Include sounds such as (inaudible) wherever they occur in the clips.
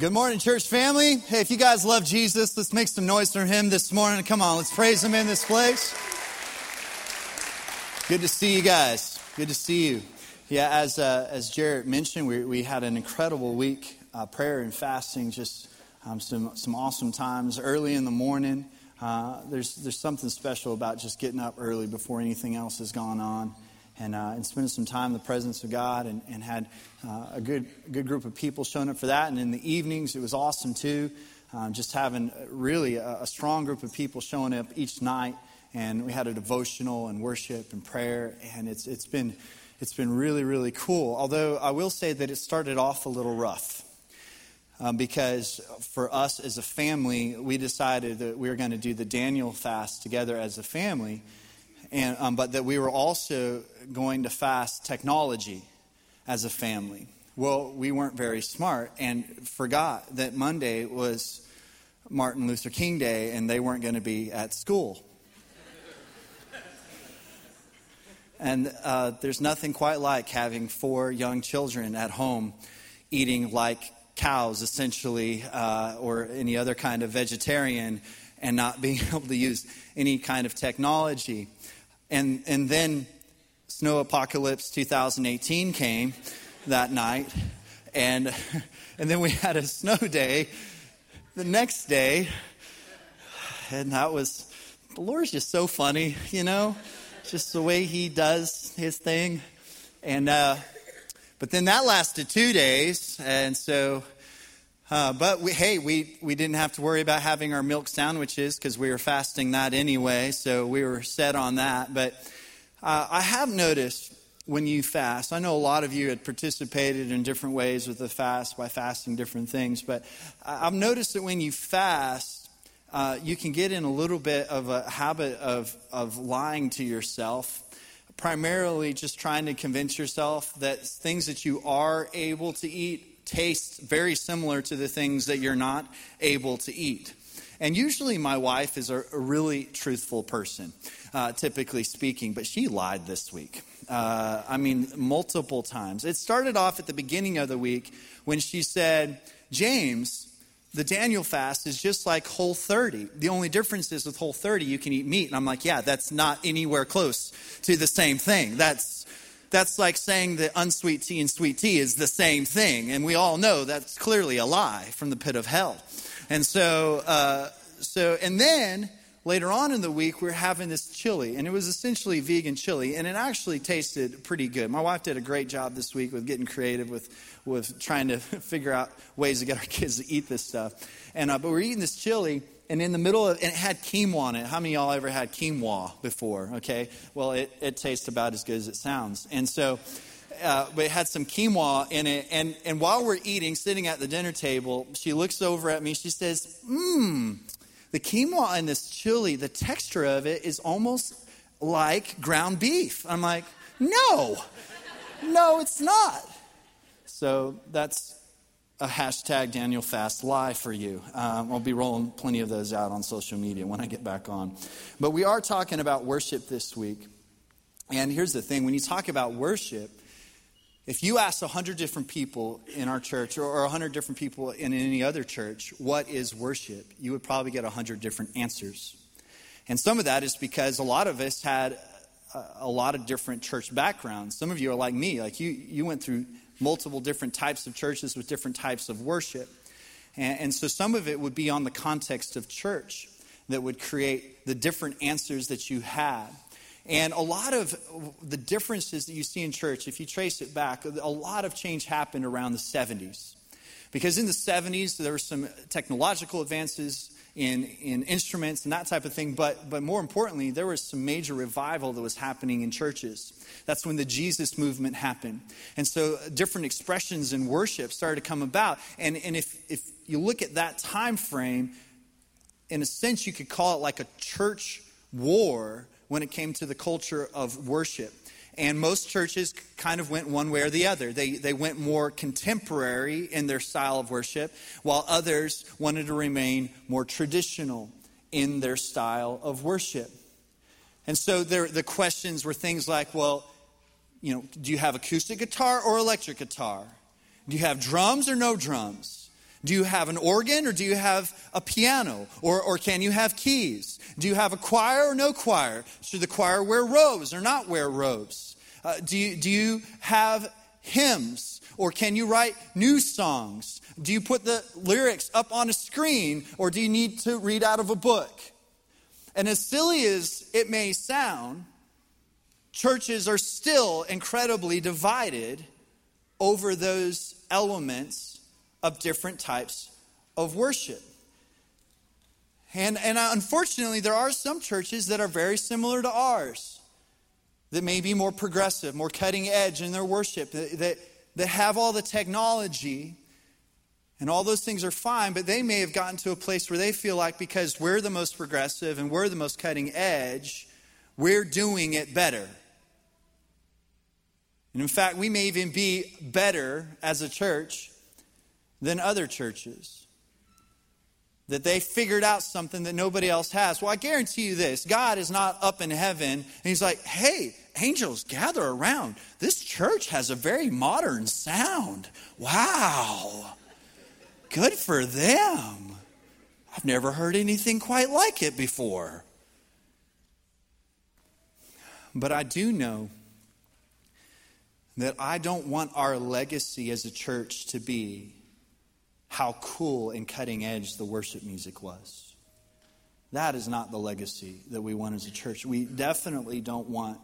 Good morning, church family. Hey, if you guys love Jesus, let's make some noise for him this morning. Come on, let's praise him in this place. Good to see you guys. Good to see you. Yeah, as, uh, as Jarrett mentioned, we, we had an incredible week, uh, prayer and fasting, just um, some, some awesome times early in the morning. Uh, there's, there's something special about just getting up early before anything else has gone on and, uh, and spending some time in the presence of God and, and had uh, a good, good group of people showing up for that. And in the evenings, it was awesome too. Um, just having really a, a, strong group of people showing up each night. And we had a devotional and worship and prayer. And it's, it's, been, it's been really, really cool. Although I will say that it started off a little rough. Um, because for us as a family, we decided that we were going to do the Daniel fast together as a family and, um, but that we were also going to fast technology as a family. Well, we weren't very smart and forgot that Monday was Martin Luther King Day and they weren't going to be at school. and uh, there's nothing quite like having four young children at home eating like cows, essentially, uh, or any other kind of vegetarian, and not (laughs) being able to use any kind of technology. And, and then Snow Apocalypse 2018 came that night. And, and then we had a snow day the next day. And that was, the Lord's just so funny, you know, just the way He does His thing. And, uh, but then that lasted two days. And so, uh, but we, hey, we, we didn't have to worry about having our milk sandwiches because we were fasting that anyway. So we were set on that. But uh, I have noticed when you fast, I know a lot of you had participated in different ways with the fast by fasting different things, but I've noticed that when you fast, uh, you can get in a little bit of a habit of, of lying to yourself, primarily just trying to convince yourself that things that you are able to eat taste very similar to the things that you're not able to eat. And usually, my wife is a, a really truthful person, uh, typically speaking, but she lied this week. Uh, I mean, multiple times. It started off at the beginning of the week when she said, James, the Daniel fast is just like Whole 30. The only difference is with Whole 30, you can eat meat. And I'm like, yeah, that's not anywhere close to the same thing. That's that's like saying that unsweet tea and sweet tea is the same thing. And we all know that's clearly a lie from the pit of hell. And so, uh, so, and then later on in the week, we are having this chili, and it was essentially vegan chili, and it actually tasted pretty good. My wife did a great job this week with getting creative with, with trying to (laughs) figure out ways to get our kids to eat this stuff. And, uh, but we're eating this chili, and in the middle of and it had quinoa in it. How many of y'all ever had quinoa before? Okay, well, it, it tastes about as good as it sounds. And so, uh, but it had some quinoa in it. And, and while we're eating, sitting at the dinner table, she looks over at me. She says, Mmm, the quinoa in this chili, the texture of it is almost like ground beef. I'm like, No, no, it's not. So that's a hashtag Daniel Fast lie for you. Um, I'll be rolling plenty of those out on social media when I get back on. But we are talking about worship this week. And here's the thing when you talk about worship, if you ask 100 different people in our church or 100 different people in any other church, what is worship? You would probably get 100 different answers. And some of that is because a lot of us had a, lot of different church backgrounds. Some of you are like me, like you, you went through multiple different types of churches with different types of worship. And, and so some of it would be on the context of church that would create the different answers that you had. And a lot of the differences that you see in church, if you trace it back, a lot of change happened around the 70s. Because in the 70s, there were some technological advances in, in instruments and that type of thing. But, but more importantly, there was some major revival that was happening in churches. That's when the Jesus movement happened. And so uh, different expressions in worship started to come about. And, and if, if you look at that time frame, in a sense, you could call it like a church war when it came to the culture of worship. And most churches kind of went one way or the other. They, they went more contemporary in their style of worship, while others wanted to remain more traditional in their style of worship. And so there, the questions were things like, well, you know, do you have acoustic guitar or electric guitar? Do you have drums or no drums? Do you have an organ or do you have a piano? Or, or can you have keys? Do you have a choir or no choir? Should the choir wear robes or not wear robes? Uh, do, you, do you have hymns or can you write new songs? Do you put the lyrics up on a screen or do you need to read out of a book? And as silly as it may sound, churches are still incredibly divided over those elements of different types of worship. And, and unfortunately, there are some churches that are very similar to ours that may be more progressive, more cutting edge in their worship, that, that, that have all the technology and all those things are fine, but they may have gotten to a place where they feel like because we're the most progressive and we're the most cutting edge, we're doing it better. And in fact, we may even be better as a church than other churches. That they figured out something that nobody else has. Well, I guarantee you this God is not up in heaven and He's like, hey, angels, gather around. This church has a very modern sound. Wow. Good for them. I've never heard anything quite like it before. But I do know that I don't want our legacy as a church to be how cool and cutting edge the worship music was. That is not the legacy that we want as a church. We definitely don't want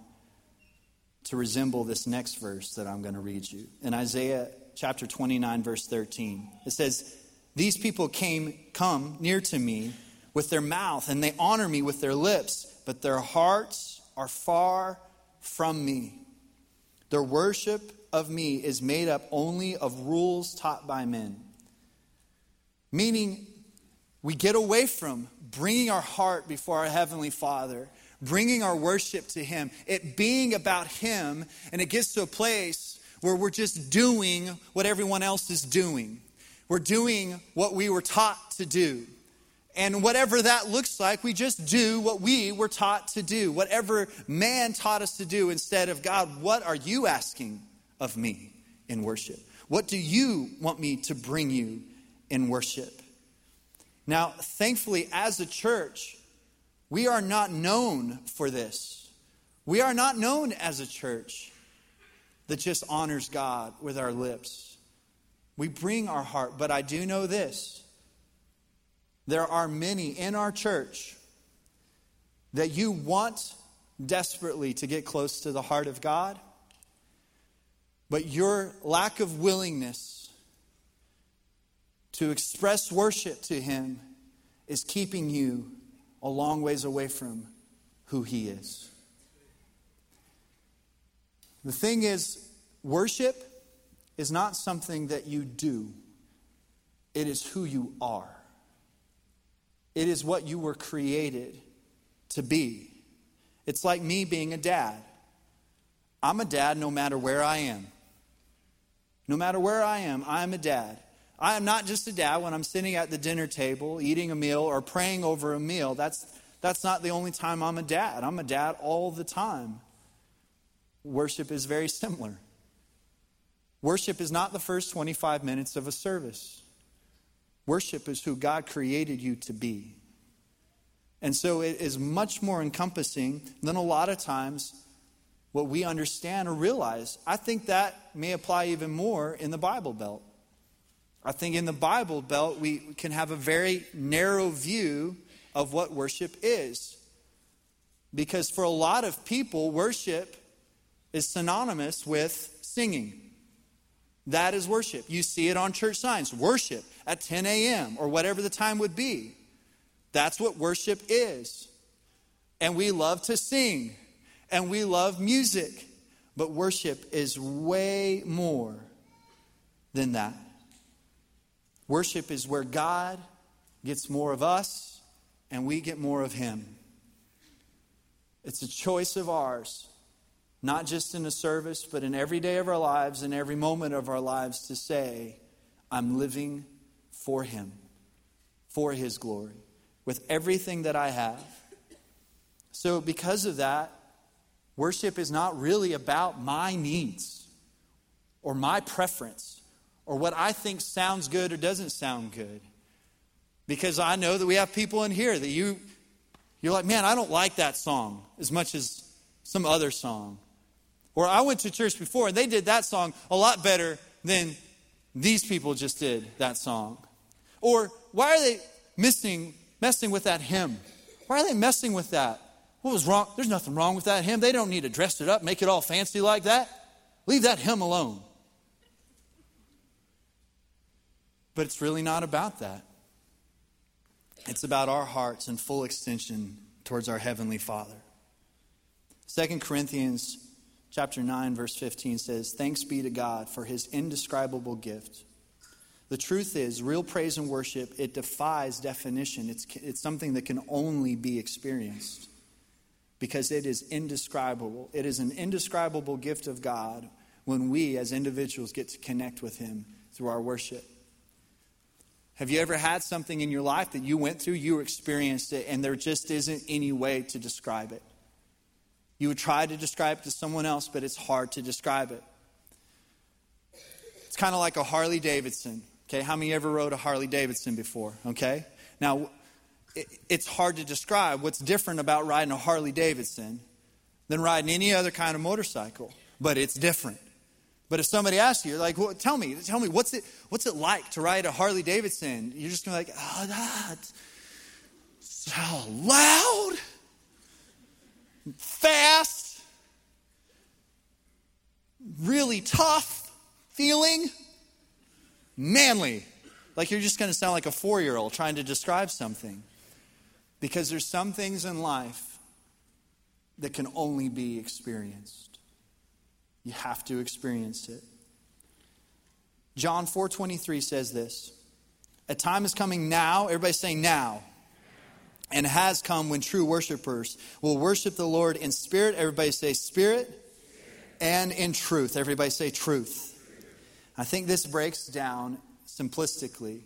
to resemble this next verse that I'm going to read you. In Isaiah chapter 29 verse 13. It says, "These people came come near to me with their mouth and they honor me with their lips, but their hearts are far from me." Their worship of me is made up only of rules taught by men. Meaning, we get away from bringing our heart before our Heavenly Father, bringing our worship to Him, it being about Him, and it gets to a place where we're just doing what everyone else is doing. We're doing what we were taught to do. And whatever that looks like, we just do what we were taught to do. Whatever man taught us to do instead of God, what are you asking of me in worship? What do you want me to bring you in worship? Now, thankfully, as a church, we are not known for this. We are not known as a church that just honors God with our lips. We bring our heart, but I do know this there are many in our church that you want desperately to get close to the heart of God, but your lack of willingness to express worship to Him is keeping you a long ways away from who He is. The thing is, worship is not something that you do, it is who you are. It is what you were created to be. It's like me being a dad. I'm a dad no matter where I am. No matter where I am, I'm a dad. I am not just a dad when I'm sitting at the dinner table eating a meal or praying over a meal. That's, that's not the only time I'm a dad. I'm a dad all the time. Worship is very similar. Worship is not the first 25 minutes of a service. Worship is who God created you to be. And so it is much more encompassing than a lot of times what we understand or realize. I think that may apply even more in the Bible Belt. I think in the Bible Belt, we can have a very narrow view of what worship is. Because for a lot of people, worship is synonymous with singing. That is worship. You see it on church signs worship at 10 a.m. or whatever the time would be. That's what worship is. And we love to sing and we love music. But worship is way more than that. Worship is where God gets more of us and we get more of Him. It's a choice of ours not just in a service, but in every day of our lives and every moment of our lives to say, I'm living for Him, for His glory, with everything that I have. So, because of that, worship is not really about my needs or my preference or what I think sounds good or doesn't sound good. Because I know that we have people in here that you you're like, "Man, I don't like that song as much as some other song." Or I went to church before and they did that song a lot better than these people just did that song. Or why are they missing messing with that hymn? Why are they messing with that? What was wrong? There's nothing wrong with that hymn. They don't need to dress it up, make it all fancy like that. Leave that hymn alone. But it's really not about that. It's about our hearts in full extension towards our heavenly Father. 2 Corinthians chapter 9 verse 15 says, "Thanks be to God for his indescribable gift." The truth is, real praise and worship, it defies definition. It's, it's something that can only be experienced because it is indescribable. It is an indescribable gift of God when we as individuals get to connect with Him through our worship. Have you ever had something in your life that you went through, you experienced it, and there just isn't any way to describe it? You would try to describe it to someone else, but it's hard to describe it. It's kind of like a Harley Davidson. Okay, how many ever rode a Harley Davidson before? Okay, now it's hard to describe what's different about riding a Harley Davidson than riding any other kind of motorcycle, but it's different. But if somebody asks you, like, well, tell me, tell me, what's it, what's it like to ride a Harley Davidson? You're just gonna be like, oh, that's so loud, fast, really tough feeling manly. Like you're just going to sound like a four year old trying to describe something. Because there's some things in life that can only be experienced. You have to experience it. John 4:23 says this. A time is coming now, everybody's saying now. And has come when true worshipers will worship the Lord in spirit. Everybody say spirit, spirit. and in truth. Everybody say truth. I think this breaks down simplistically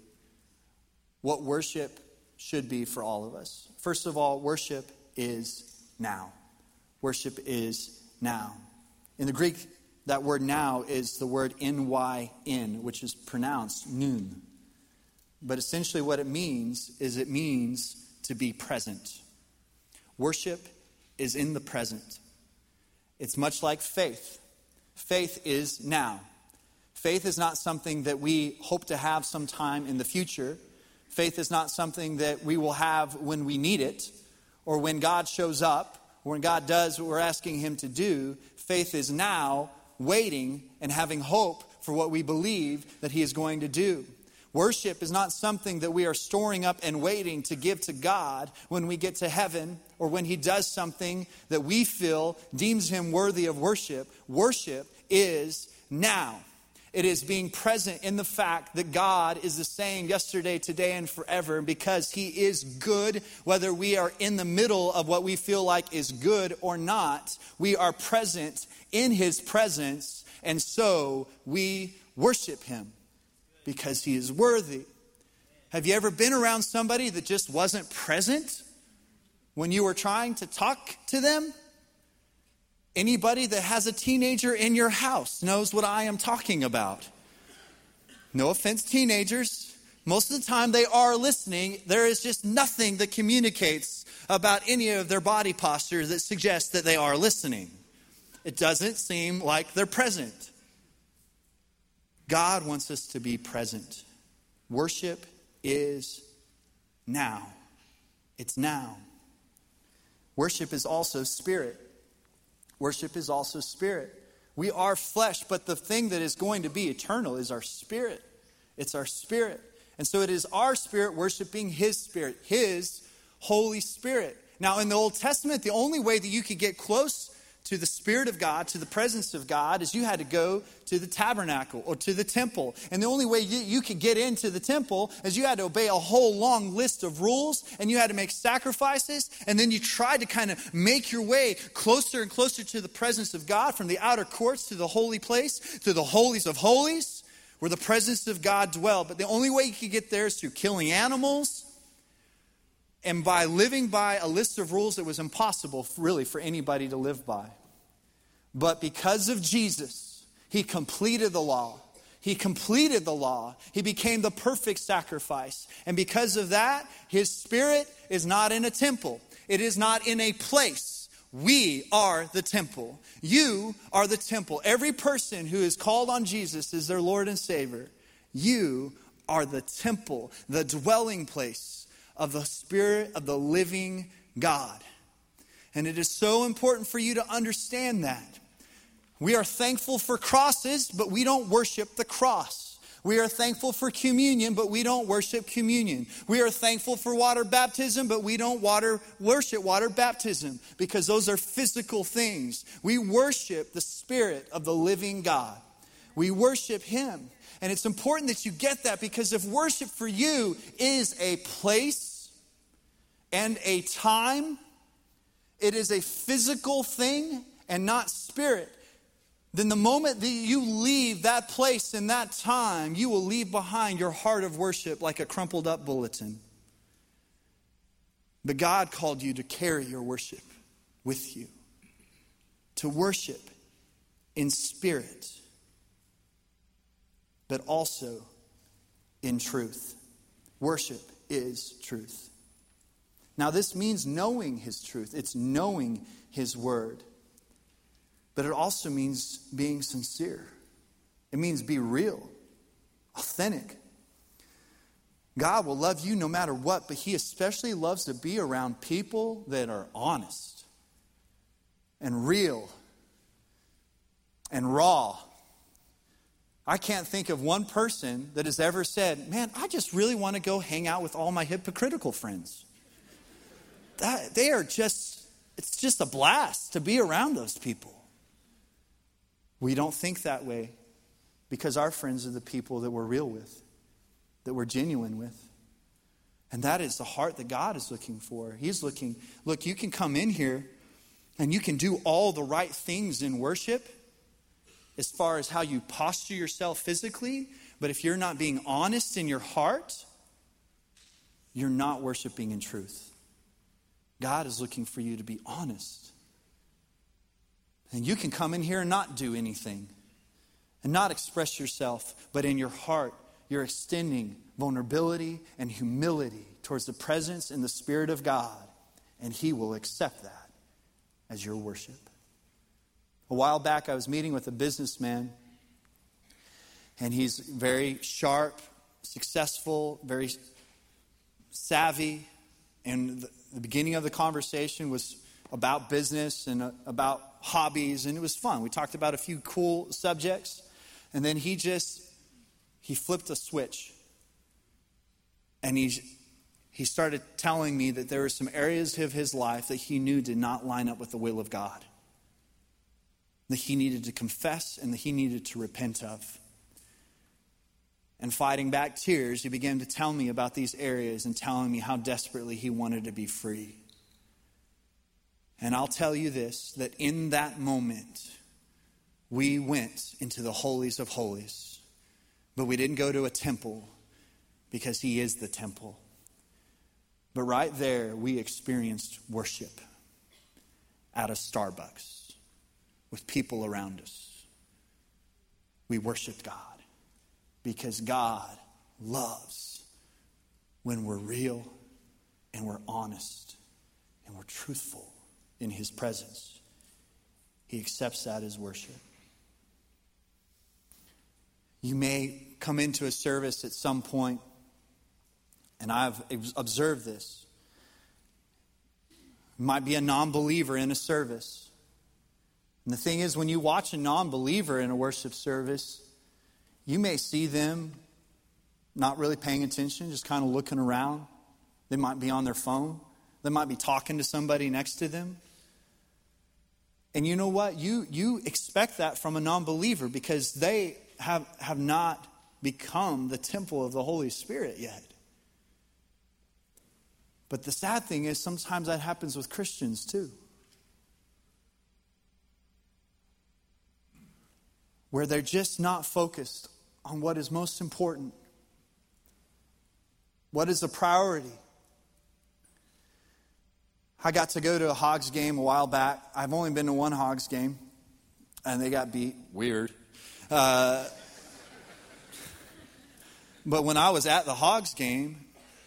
what worship should be for all of us. First of all, worship is now. Worship is now. In the Greek, that word now is the word N-Y-N, which is pronounced noon. But essentially, what it means is it means to be present. Worship is in the present. It's much like faith. Faith is now. Faith is not something that we hope to have sometime in the future. Faith is not something that we will have when we need it or when God shows up or when God does what we're asking Him to do. Faith is now waiting and having hope for what we believe that He is going to do. Worship is not something that we are storing up and waiting to give to God when we get to heaven or when He does something that we feel deems Him worthy of worship. Worship is now. It is being present in the fact that God is the same yesterday, today, and forever. And because He is good, whether we are in the middle of what we feel like is good or not, we are present in His presence. And so we worship Him because He is worthy. Have you ever been around somebody that just wasn't present when you were trying to talk to them? Anybody that has a teenager in your house knows what I am talking about. No offense, teenagers. Most of the time they are listening. There is just nothing that communicates about any of their body posture that suggests that they are listening. It doesn't seem like they're present. God wants us to be present. Worship is now. It's now. Worship is also spirit. Worship is also spirit. We are flesh, but the thing that is going to be eternal is our spirit. It's our spirit. And so it is our spirit worshiping His spirit, His Holy Spirit. Now, in the Old Testament, the only way that you could get close to the Spirit of God, to the presence of God, is you had to go to the tabernacle or to the temple. And the only way you, you, could get into the temple is you had to obey a whole long list of rules and you had to make sacrifices. And then you tried to kind of make your way closer and closer to the presence of God from the outer courts to the holy place, to the holies of holies, where the presence of God dwelled. But the only way you could get there is through killing animals and by living by a list of rules that was impossible, really, for anybody to live by. But because of Jesus, he completed the law. He completed the law. He became the perfect sacrifice. And because of that, his spirit is not in a temple, it is not in a place. We are the temple. You are the temple. Every person who is called on Jesus as their Lord and Savior, you are the temple, the dwelling place of the Spirit of the living God. And it is so important for you to understand that. We are thankful for crosses, but we don't worship the cross. We are thankful for communion, but we don't worship communion. We are thankful for water baptism, but we don't water, worship water baptism because those are physical things. We worship the Spirit of the living God. We worship Him. And it's important that you get that because if worship for you is a place and a time, it is a physical thing and not spirit then the moment that you leave that place and that time, you will leave behind your heart of worship like a crumpled up bulletin. But God called you to carry your worship with you, to worship in spirit, but also in truth. Worship is truth. Now, this means knowing His truth, it's knowing His word but it also means being sincere. It means be real, authentic. God will love you no matter what, but He especially loves to be around people that are honest and real and raw. I can't think of one person that has ever said, Man, I just really want to go hang out with all my hypocritical friends. That, they are just, it's just a blast to be around those people. We don't think that way because our friends are the people that we're real with, that we're genuine with. And that is the heart that God is looking for. He's looking, look, you can come in here and you can do all the right things in worship as far as how you posture yourself physically, but if you're not being honest in your heart, you're not worshiping in truth. God is looking for you to be honest. And you can come in here and not do anything and not express yourself, but in your heart, you're extending vulnerability and humility towards the presence and the Spirit of God, and He will accept that as your worship. A while back, I was meeting with a businessman, and he's very sharp, successful, very savvy. And the, beginning of the conversation was about business and uh, about hobbies, and it was fun. We talked about a few cool subjects, and then he just he flipped a switch, and he he started telling me that there were some areas of his life that he knew did not line up with the will of God, that he needed to confess and that he needed to repent of. And fighting back tears, he began to tell me about these areas and telling me how desperately he wanted to be free. And I'll tell you this that in that moment, we went into the holies of holies, but we didn't go to a temple because He is the temple. But right there, we experienced worship at a Starbucks with people around us. We worshiped God because God loves when we're real and we're honest and we're truthful in his presence. He accepts that as worship. You may come into a service at some point, and I've observed this. Might be a non believer in a service. And the thing is, when you watch a non believer in a worship service, you may see them not really paying attention, just kind of looking around. They might be on their phone, they might be talking to somebody next to them. And you know what? You, you expect that from a non believer because they have, have not become the temple of the Holy Spirit yet. But the sad thing is, sometimes that happens with Christians too. Where they're just not focused on what is most important, what is the priority. I got to go to a Hogs game a while back. I've only been to one Hogs game, and they got beat. Weird. Uh, But when I was at the Hogs game,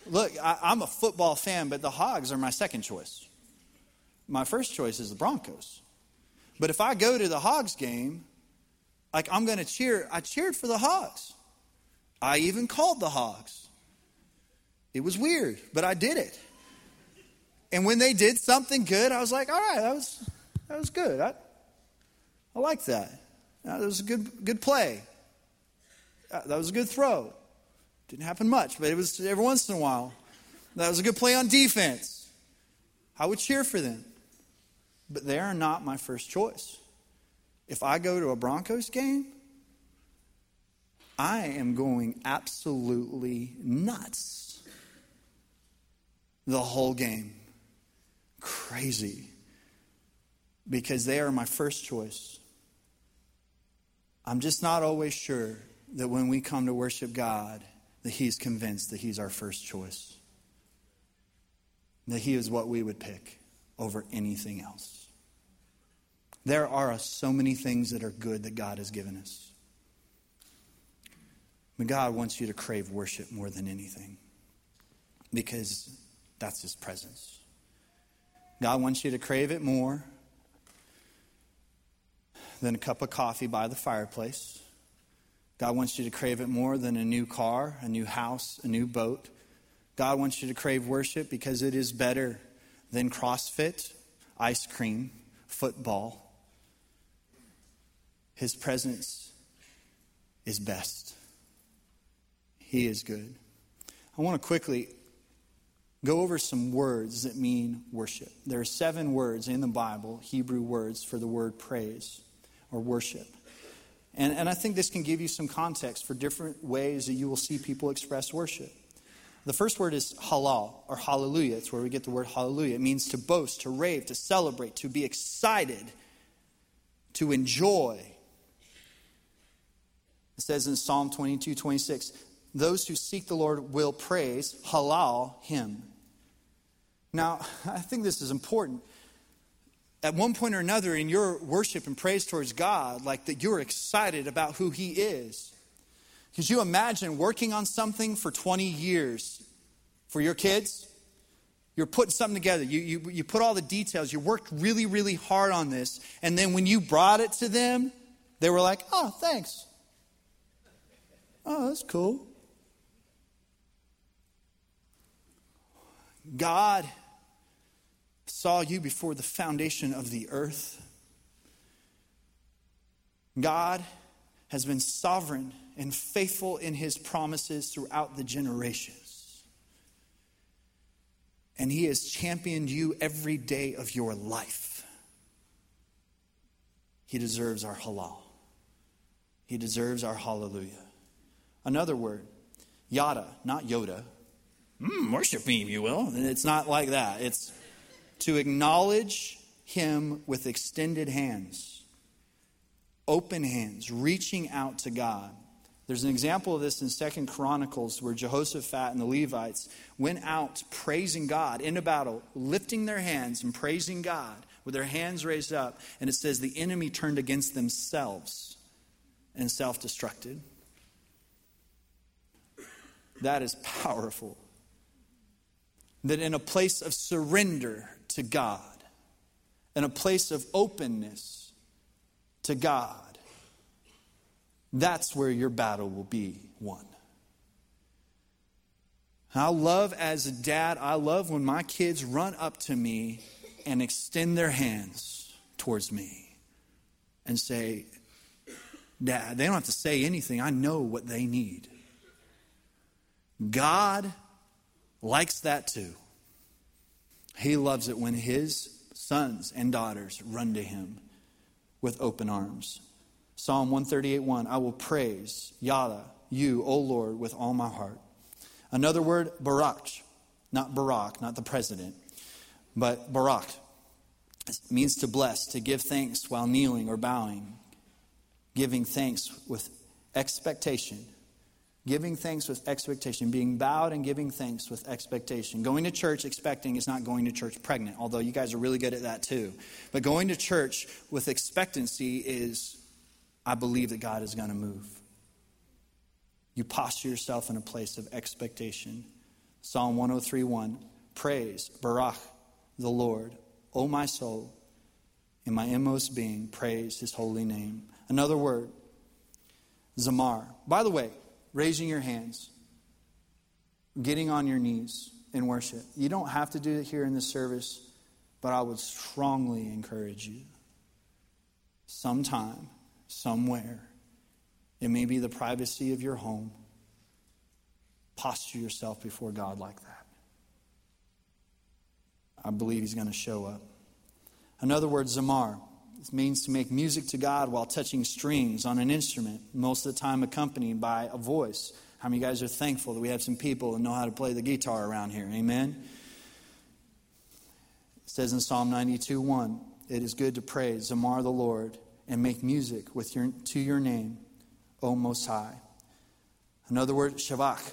look, I, I'm a football fan, but the Hogs are my second choice. My first choice is the Broncos. But if I go to the Hogs game, like I'm going to cheer, I cheered for the Hogs. I even called the Hogs. It was weird, but I did it. And when they did something good, I was like, all right, that was, that was good. I, I like that. That was a good, good play. Uh, that was a good throw. Didn't happen much, but it was every once in a while. That was a good play on defense. I would cheer for them. But they are not my first choice. If I go to a Broncos game, I am going absolutely nuts the whole game crazy because they are my first choice. I'm just not always sure that when we come to worship God, that He's convinced that He's our first choice. That He is what we would pick over anything else. There are so many things that are good that God has given us. But God wants you to crave worship more than anything because that's His presence. God wants you to crave it more than a cup of coffee by the fireplace. God wants you to crave it more than a new car, a new house, a new boat. God wants you to crave worship because it is better than CrossFit, ice cream, football. His presence is best. He is good. I want to quickly go over some words that mean worship. There are seven words in the Bible, Hebrew words, for the word praise or worship. And, and I think this can give you some context for different ways that you will see people express worship. The first word is halal or hallelujah. It's where we get the word hallelujah. It means to boast, to rave, to celebrate, to be excited, to enjoy. It says in Psalm 22 26, those who seek the Lord will praise, halal, him. Now, (laughs) I think this is important. At one point or another in your worship and praise towards God, like that you're excited about who He is. Could you imagine working on something for 20 years for your kids? You're putting something together. You, you, you put all the details. You worked really, really hard on this. And then when you brought it to them, they were like, oh, thanks. Oh, that's cool. God saw you before the foundation of the earth. God has been sovereign and faithful in his promises throughout the generations. And he has championed you every day of your life. He deserves our halal. He deserves our hallelujah. Another word, yada, not Yoda. Mm, worship me, you will. It's not like that. It's to acknowledge him with extended hands, open hands, reaching out to God. There's an example of this in Second Chronicles where Jehoshaphat and the Levites went out praising God in a battle, lifting their hands and praising God with their hands raised up. And it says the enemy turned against themselves and self destructed. That is powerful. That in a place of surrender to God, in a place of openness to God, that's where your battle will be won. I love as a dad, I love when my kids run up to me and extend their hands towards me and say, Dad, they don't have to say anything. I know what they need. God likes that too. He loves it when his sons and daughters run to him with open arms. Psalm 138 1 I will praise Yada, you, O Lord, with all my heart. Another word, Barak, not Barack, not the president, but Barak. Means to bless, to give thanks while kneeling or bowing, giving thanks with expectation Giving thanks with expectation, being bowed and giving thanks with expectation. Going to church expecting is not going to church pregnant, although you guys are really good at that too. But going to church with expectancy is, I believe that God is going to move. You posture yourself in a place of expectation. Psalm 103:1 Praise, Barak, the Lord, O my soul, in my inmost being, praise his holy name. Another word, Zamar. By the way, raising your hands, getting on your knees in worship. You don't have to do it here in this service, but I would strongly encourage you. Sometime, somewhere, it may be the privacy of your home. Posture yourself before God like that. I believe He's going to show up. Another word, zamar. It means to make music to God while touching strings on an instrument, most of the time accompanied by a voice. How many of you guys are thankful that we have some people that know how to play the guitar around here? Amen. It says in Psalm 92 1, it is good to praise, zamar the Lord, and make music with your, to your name O Most High. Another word, shabach.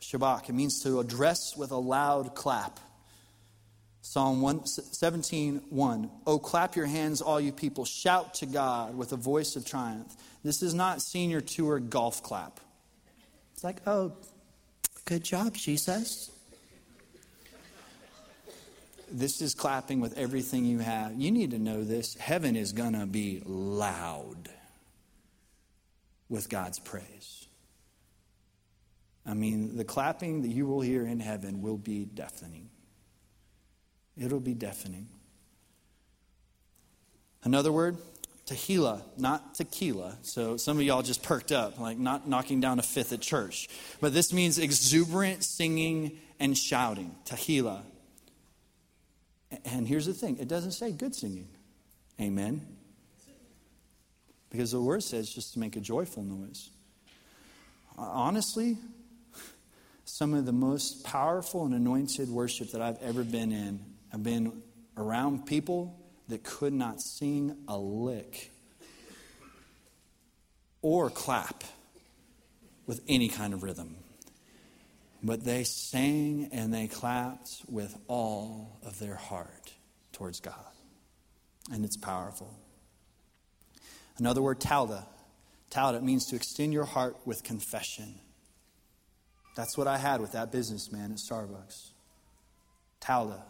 Shabach. It means to address with a loud clap. Psalm 117, 1. Oh, clap your hands, all you people. Shout to God with a voice of triumph. This is not senior tour golf clap. It's like, oh, good job, she says. This is clapping with everything you have. You need to know this. Heaven is going to be loud with God's praise. I mean, the clapping that you will hear in heaven will be deafening. It'll be deafening. Another word, tehillah, not tequila. So some of y'all just perked up, like not knocking down a fifth at church. But this means exuberant singing and shouting, tehillah. And here's the thing it doesn't say good singing. Amen. Because the word says just to make a joyful noise. Honestly, some of the most powerful and anointed worship that I've ever been in have been around people that could not sing a lick or clap with any kind of rhythm. But they sang and they clapped with all of their heart towards God. And it's powerful. Another word, tauda. Tauda means to extend your heart with confession. That's what I had with that businessman at Starbucks. Tauda.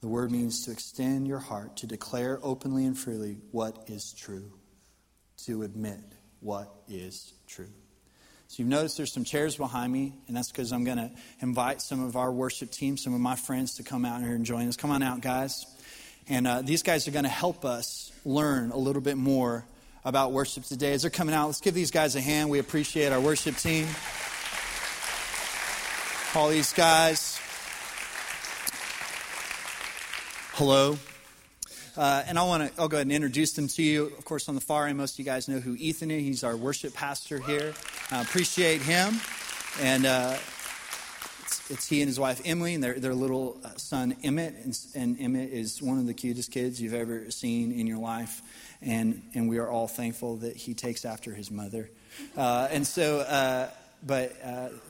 The word means to extend your heart, to declare openly and freely what is true, to admit what is true. So you've noticed there's some chairs behind me, and that's because I'm going to invite some of our worship team, some of my friends to come out here and join us. Come on out, guys. And uh, these guys are going to help us learn a little bit more about worship today. As they're coming out, let's give these guys a hand. We appreciate our worship team. All these guys. Hello. Uh, and I want to, I'll go ahead and introduce them to you. Of course, on the far end, most of you guys know who Ethan is. He's our worship pastor here. I appreciate him. And uh, it's, it's, he and his wife Emily and their, their little uh, son Emmett. And, and, Emmett is one of the cutest kids you've ever seen in your life. And, and we are all thankful that he takes after his mother. Uh, and so, uh, but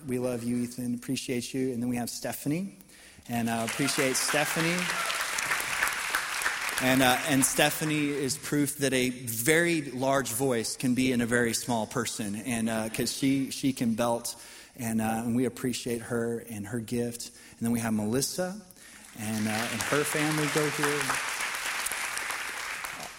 we love you, Ethan. Appreciate you. And then we have Stephanie. And I appreciate Stephanie. And, uh, and Stephanie is proof that a very large voice can be in a very small person. And because uh, she, she can belt and, uh, and we appreciate her and her gift. And then we have Melissa and, uh, and her family go here.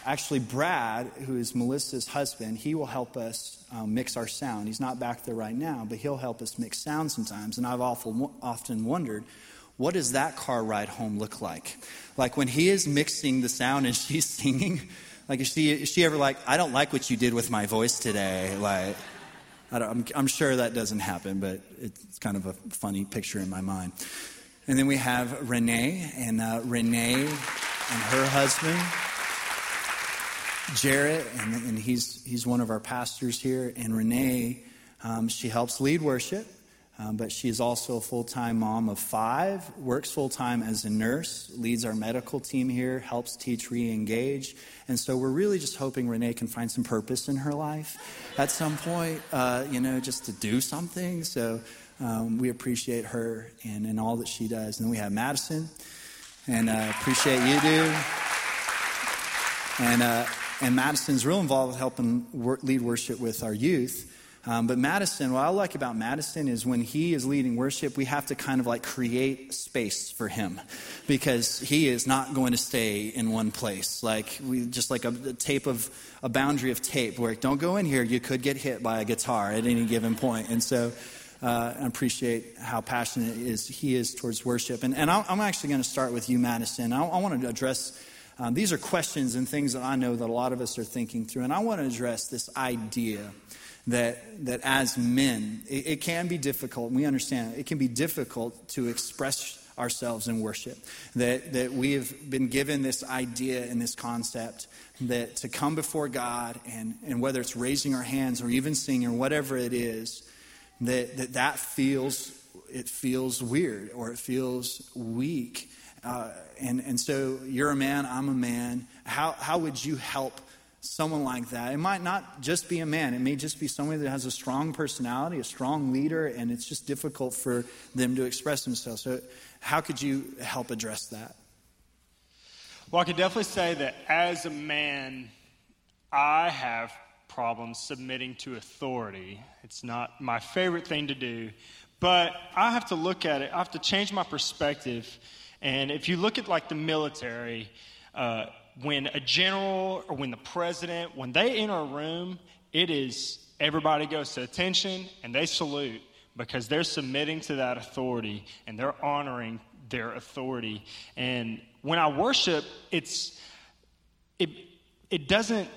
Actually, Brad, who is Melissa's husband, he will help us um, mix our sound. He's not back there right now, but he'll help us mix sound sometimes. And I've often, often wondered, what does that car ride home look like? Like when he is mixing the sound and (laughs) she's singing, like is she, is she ever like, I don't like what you did with my voice today? Like, I am I'm sure that doesn't happen, but it's kind of a funny picture in my mind. And then we have Renee, and uh, Renee and her husband, Jarrett, and, and, he's, he's one of our pastors here. And Renee, um, she helps lead worship. Um, but she is also a full time mom of five, works full time as a nurse, leads our medical team here, helps teach re engage. And so we're really just hoping Renee can find some purpose in her life at some point, uh, you know, just to do something. So um, we appreciate her and, and all that she does. And then we have Madison, and uh, appreciate you, dude. And, uh, and Madison's real involved with helping work, lead worship with our youth. Um, but Madison, what I like about Madison is when he is leading worship, we have to kind of like create space for him because he is not going to stay in one place. Like we just like a, a tape of a boundary of tape where don't go in here, you could get hit by a guitar at any given point. And so uh, I appreciate how passionate is he is towards worship. And, and I'm actually going to start with you, Madison. I, I want to address. Um, these are questions and things that I know that a lot of us are thinking through, and I want to address this idea that, that as men, it, it can be difficult, we understand it can be difficult to express ourselves in worship. That, that we have been given this idea and this concept that to come before God, and, and whether it's raising our hands or even singing or whatever it is, that that, that feels, it feels weird or it feels weak. Uh, and, and so you're a man, I'm a man. How, how would you help someone like that. It might not just be a man, it may just be somebody that has a strong personality, a strong leader, and it's just difficult for them to express themselves. So, how could you help address that? Well, I could definitely say that as a man, I have problems submitting to authority. It's not my favorite thing to do, but I have to look at it, I have to change my perspective. And if you look at like the military, uh, when a general or when the president, when they enter a room, it is everybody goes to attention and they salute because they're submitting to that authority and they're honoring their authority. And when I worship, it's it it doesn't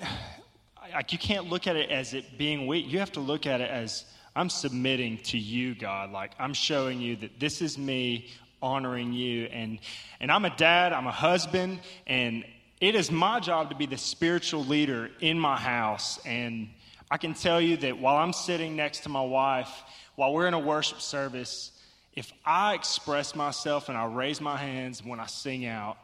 like you can't look at it as it being weak. You have to look at it as I'm submitting to you, God. Like I'm showing you that this is me honoring you and and I'm a dad, I'm a husband, and it is my job to be the spiritual leader in my house. And I can tell you that while I'm sitting next to my wife, while we're in a worship service, if I express myself and I raise my hands when I sing out,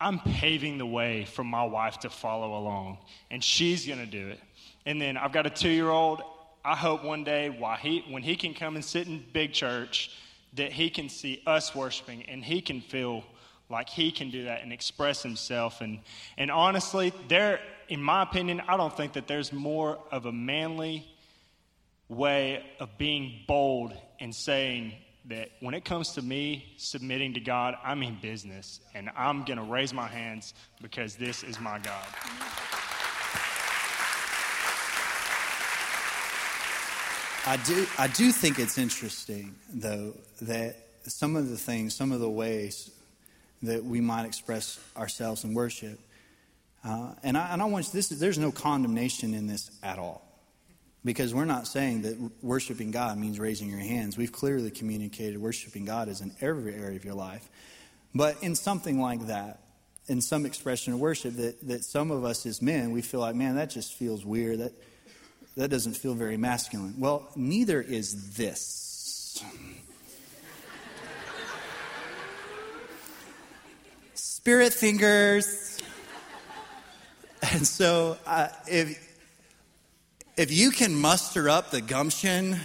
I'm paving the way for my wife to follow along. And she's going to do it. And then I've got a two year old. I hope one day while he, when he can come and sit in big church, that he can see us worshiping and he can feel like he can do that and express himself. And, and honestly, there, in my opinion, I don't think that there's more of a manly way of being bold and saying that when it comes to me submitting to God, I'm in business. And I'm going to raise my hands because this is my God. I do, I do think it's interesting, though, that some of the things, some of the ways that we might express ourselves in worship. Uh, and, I, and I want you, this, there's no condemnation in this at all. Because we're not saying that worshiping God means raising your hands. We've clearly communicated worshiping God is in every area of your life. But in something like that, in some expression of worship, that, that some of us as men, we feel like, man, that just feels weird. That, that doesn't feel very masculine. Well, neither is this. Spirit fingers. And so, uh, if, if you can muster up the gumption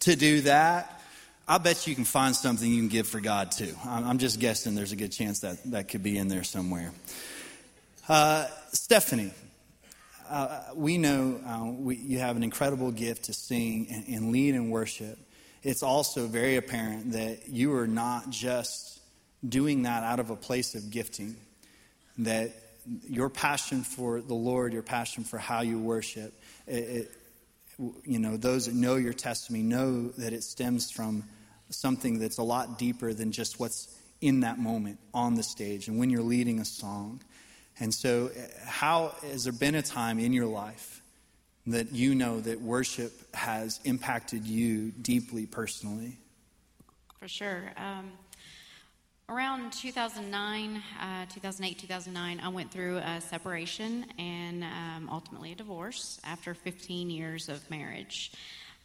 to do that, I bet you can find something you can give for God too. I'm just guessing there's a good chance that that could be in there somewhere. Uh, Stephanie, uh, we know uh, we, you have an incredible gift to sing and, and lead and worship. It's also very apparent that you are not just doing that out of a place of gifting. That your passion for the Lord, your passion for how you worship, it, it, you know, those that know your testimony know that it stems from something that's a lot deeper than just what's in that moment on the stage and when you're leading a song. And so, how has there been a time in your life that you know that worship has impacted you deeply personally? For sure. Um, Around 2009, uh, 2008, 2009, I went through a separation and um, ultimately a divorce after 15 years of marriage.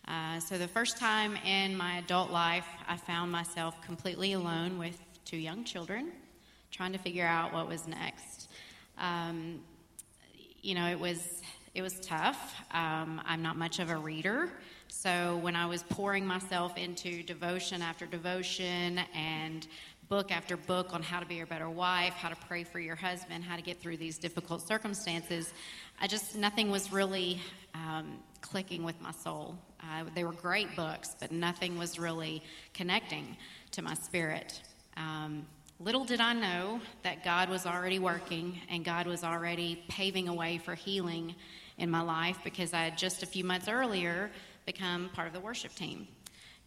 Uh, so, the first time in my adult life, I found myself completely alone with two young children, trying to figure out what was next. Um, you know, it was it was tough. Um, I'm not much of a reader, So when I was pouring myself into devotion after devotion and book after book on how to be a better wife, how to pray for your husband, how to get through these difficult circumstances, I just, nothing was really um, clicking with my soul. Uh, they were great books, but nothing was really connecting to my spirit. Um, little did I know that God was already working and God was already paving a way for healing in my life because I had just a few months earlier become part of the worship team.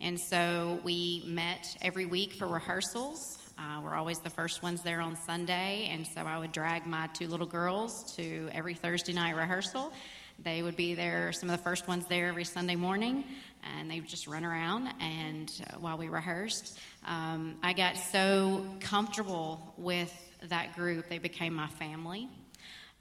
And so we met every week for rehearsals. Uh, we're always the first ones there on Sunday, and so I would drag my two little girls to every Thursday night rehearsal. They would be there, some of the first ones there every Sunday morning, and they would just run around. And uh, while we rehearsed, um, I got so comfortable with that group, they became my family.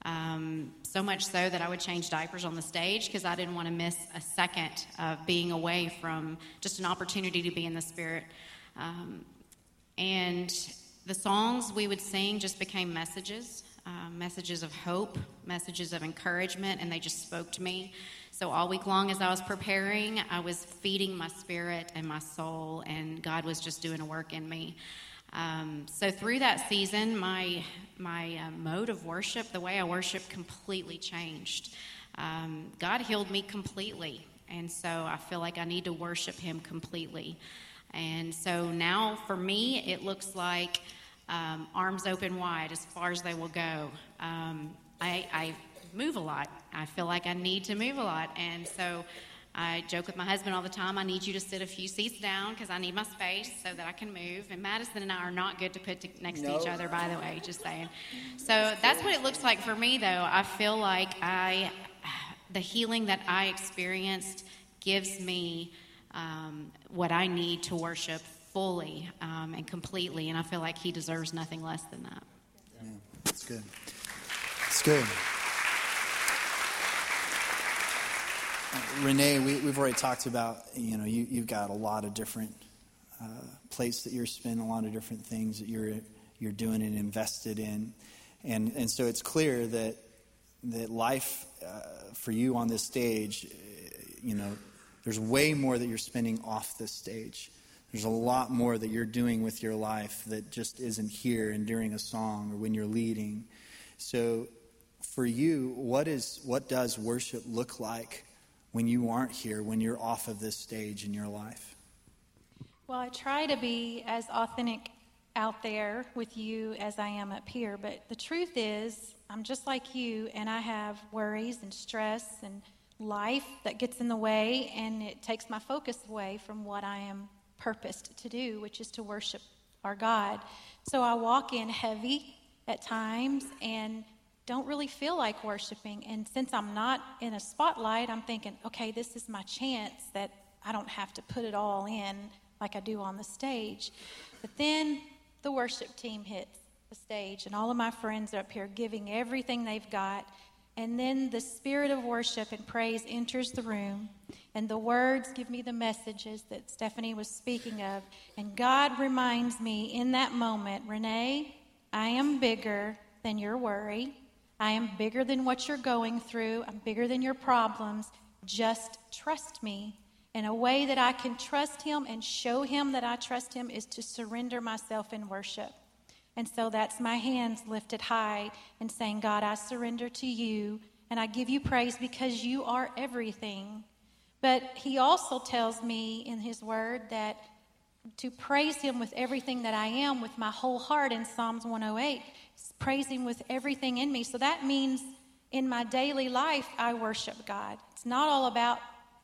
Um, so much so that I would change diapers on the stage because I didn't want to miss a second of being away from just an opportunity to be in the Spirit. Um, and the songs we would sing just became messages uh, messages of hope, messages of encouragement, and they just spoke to me. So, all week long, as I was preparing, I was feeding my spirit and my soul, and God was just doing a work in me. Um, so through that season, my my uh, mode of worship, the way I worship, completely changed. Um, God healed me completely, and so I feel like I need to worship Him completely. And so now, for me, it looks like um, arms open wide as far as they will go. Um, I, I move a lot. I feel like I need to move a lot, and so I joke with my husband all the time, I need you to sit a few seats down because I need my space so that I can move. And Madison and I are not good to put to, next to each other, by the way, just saying. So that's what it looks like for me, though. I feel like I, the healing that I experienced gives me um, what I need to worship fully um, and completely. And I feel like he deserves nothing less than that. Yeah, that's good. It's good. Renee, we, have already talked about, you know, you, you've got a lot of different uh, places that you're spinning, a lot of different things that you're, you're doing and invested in. And, and so it's clear that, that life uh, for you on this stage, you know, there's way more that you're spending off this stage. There's a lot more that you're doing with your life that just isn't here and during a song or when you're leading. So for you, what is what does worship look like when you aren't here, when you're off of this stage in your life? Well, I try to be as authentic out there with you as I am up here, but the truth is, I'm just like you, and I have worries and stress and life that gets in the way, and it takes my focus away from what I am purposed to do, which is to worship our God. So I walk in heavy at times, and don't really feel like worshiping. And since I'm not in a spotlight, I'm thinking, okay, this is my chance that I don't have to put it all in like I do on the stage. But then the worship team hits the stage, and all of my friends are up here giving everything they've got. And then the spirit of worship and praise enters the room, and the words give me the messages that Stephanie was speaking of. And God reminds me in that moment, Renee, I am bigger than your worry. I am bigger than what you're going through. I'm bigger than your problems. Just trust me. And a way that I can trust him and show him that I trust him is to surrender myself in worship. And so that's my hands lifted high and saying, God, I surrender to you and I give you praise because you are everything. But he also tells me in his word that to praise him with everything that I am, with my whole heart in Psalms 108 praise Him with everything in me. So that means in my daily life, I worship God. It's not all about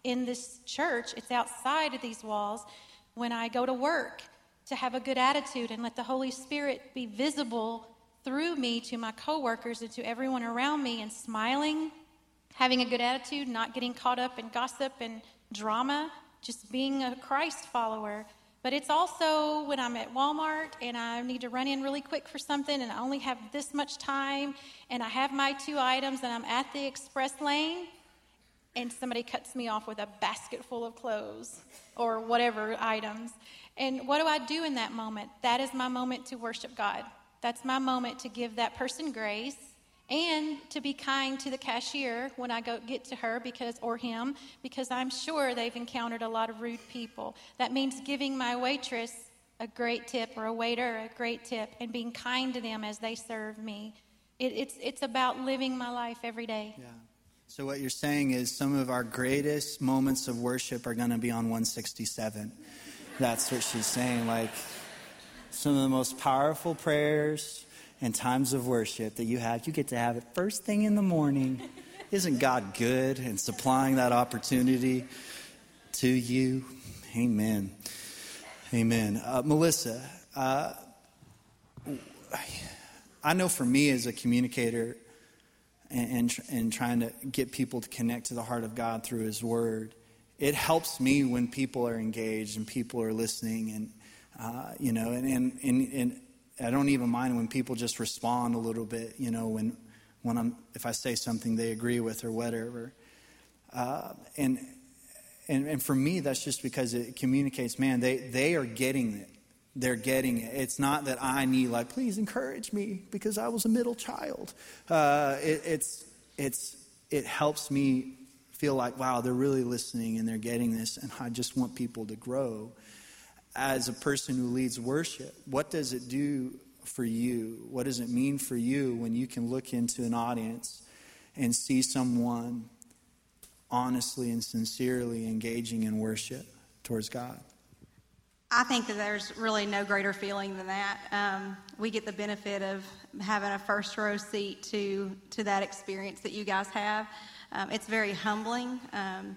in this church, it's outside of these walls when I go to work to have a good attitude and let the Holy Spirit be visible through me to my coworkers and to everyone around me and smiling, having a good attitude, not getting caught up in gossip and drama, just being a Christ follower. But it's also when I'm at Walmart and I need to run in really quick for something and I only have this much time and I have my two items and I'm at the express lane and somebody cuts me off with a basket full of clothes or whatever items. And what do I do in that moment? That is my moment to worship God. That's my moment to give that person grace and to be kind to the cashier when I go get to her because or him because I'm sure they've encountered a lot of rude people. That means giving my waitress a great tip or a waiter a great tip and being kind to them as they serve me. It, it's it's about living my life every day. Yeah. So what you're saying is some of our greatest moments of worship are going to be on 167. That's what she's saying. Like some of the most powerful prayers and times of worship that you have, you get to have it first thing in the morning. (laughs) Isn't God good and supplying that opportunity to you? Amen. Amen. Uh, Melissa, uh, I know for me as a communicator and, and, and trying to get people to connect to the heart of God through His Word, it helps me when people are engaged and people are listening and, uh, you know, and, and, and, and I don't even mind when people just respond a little bit, you know, when, when I'm, if I say something they agree with or whatever. Uh, and, and, and for me, that's just because it communicates, man, they, they are getting it. They're getting it. It's not that I need, like, please encourage me because I was a middle child. Uh, it, it's, it's, it helps me feel like, wow, they're really listening and they're getting this, and I just want people to grow as a person who leads worship, what does it do for you? What does it mean for you when you can look into an audience and see someone honestly and sincerely engaging in worship towards God? I think that there's really no greater feeling than that. Um, we get the benefit of having a first row seat to to that experience that you guys have. Um, it's very humbling. Um,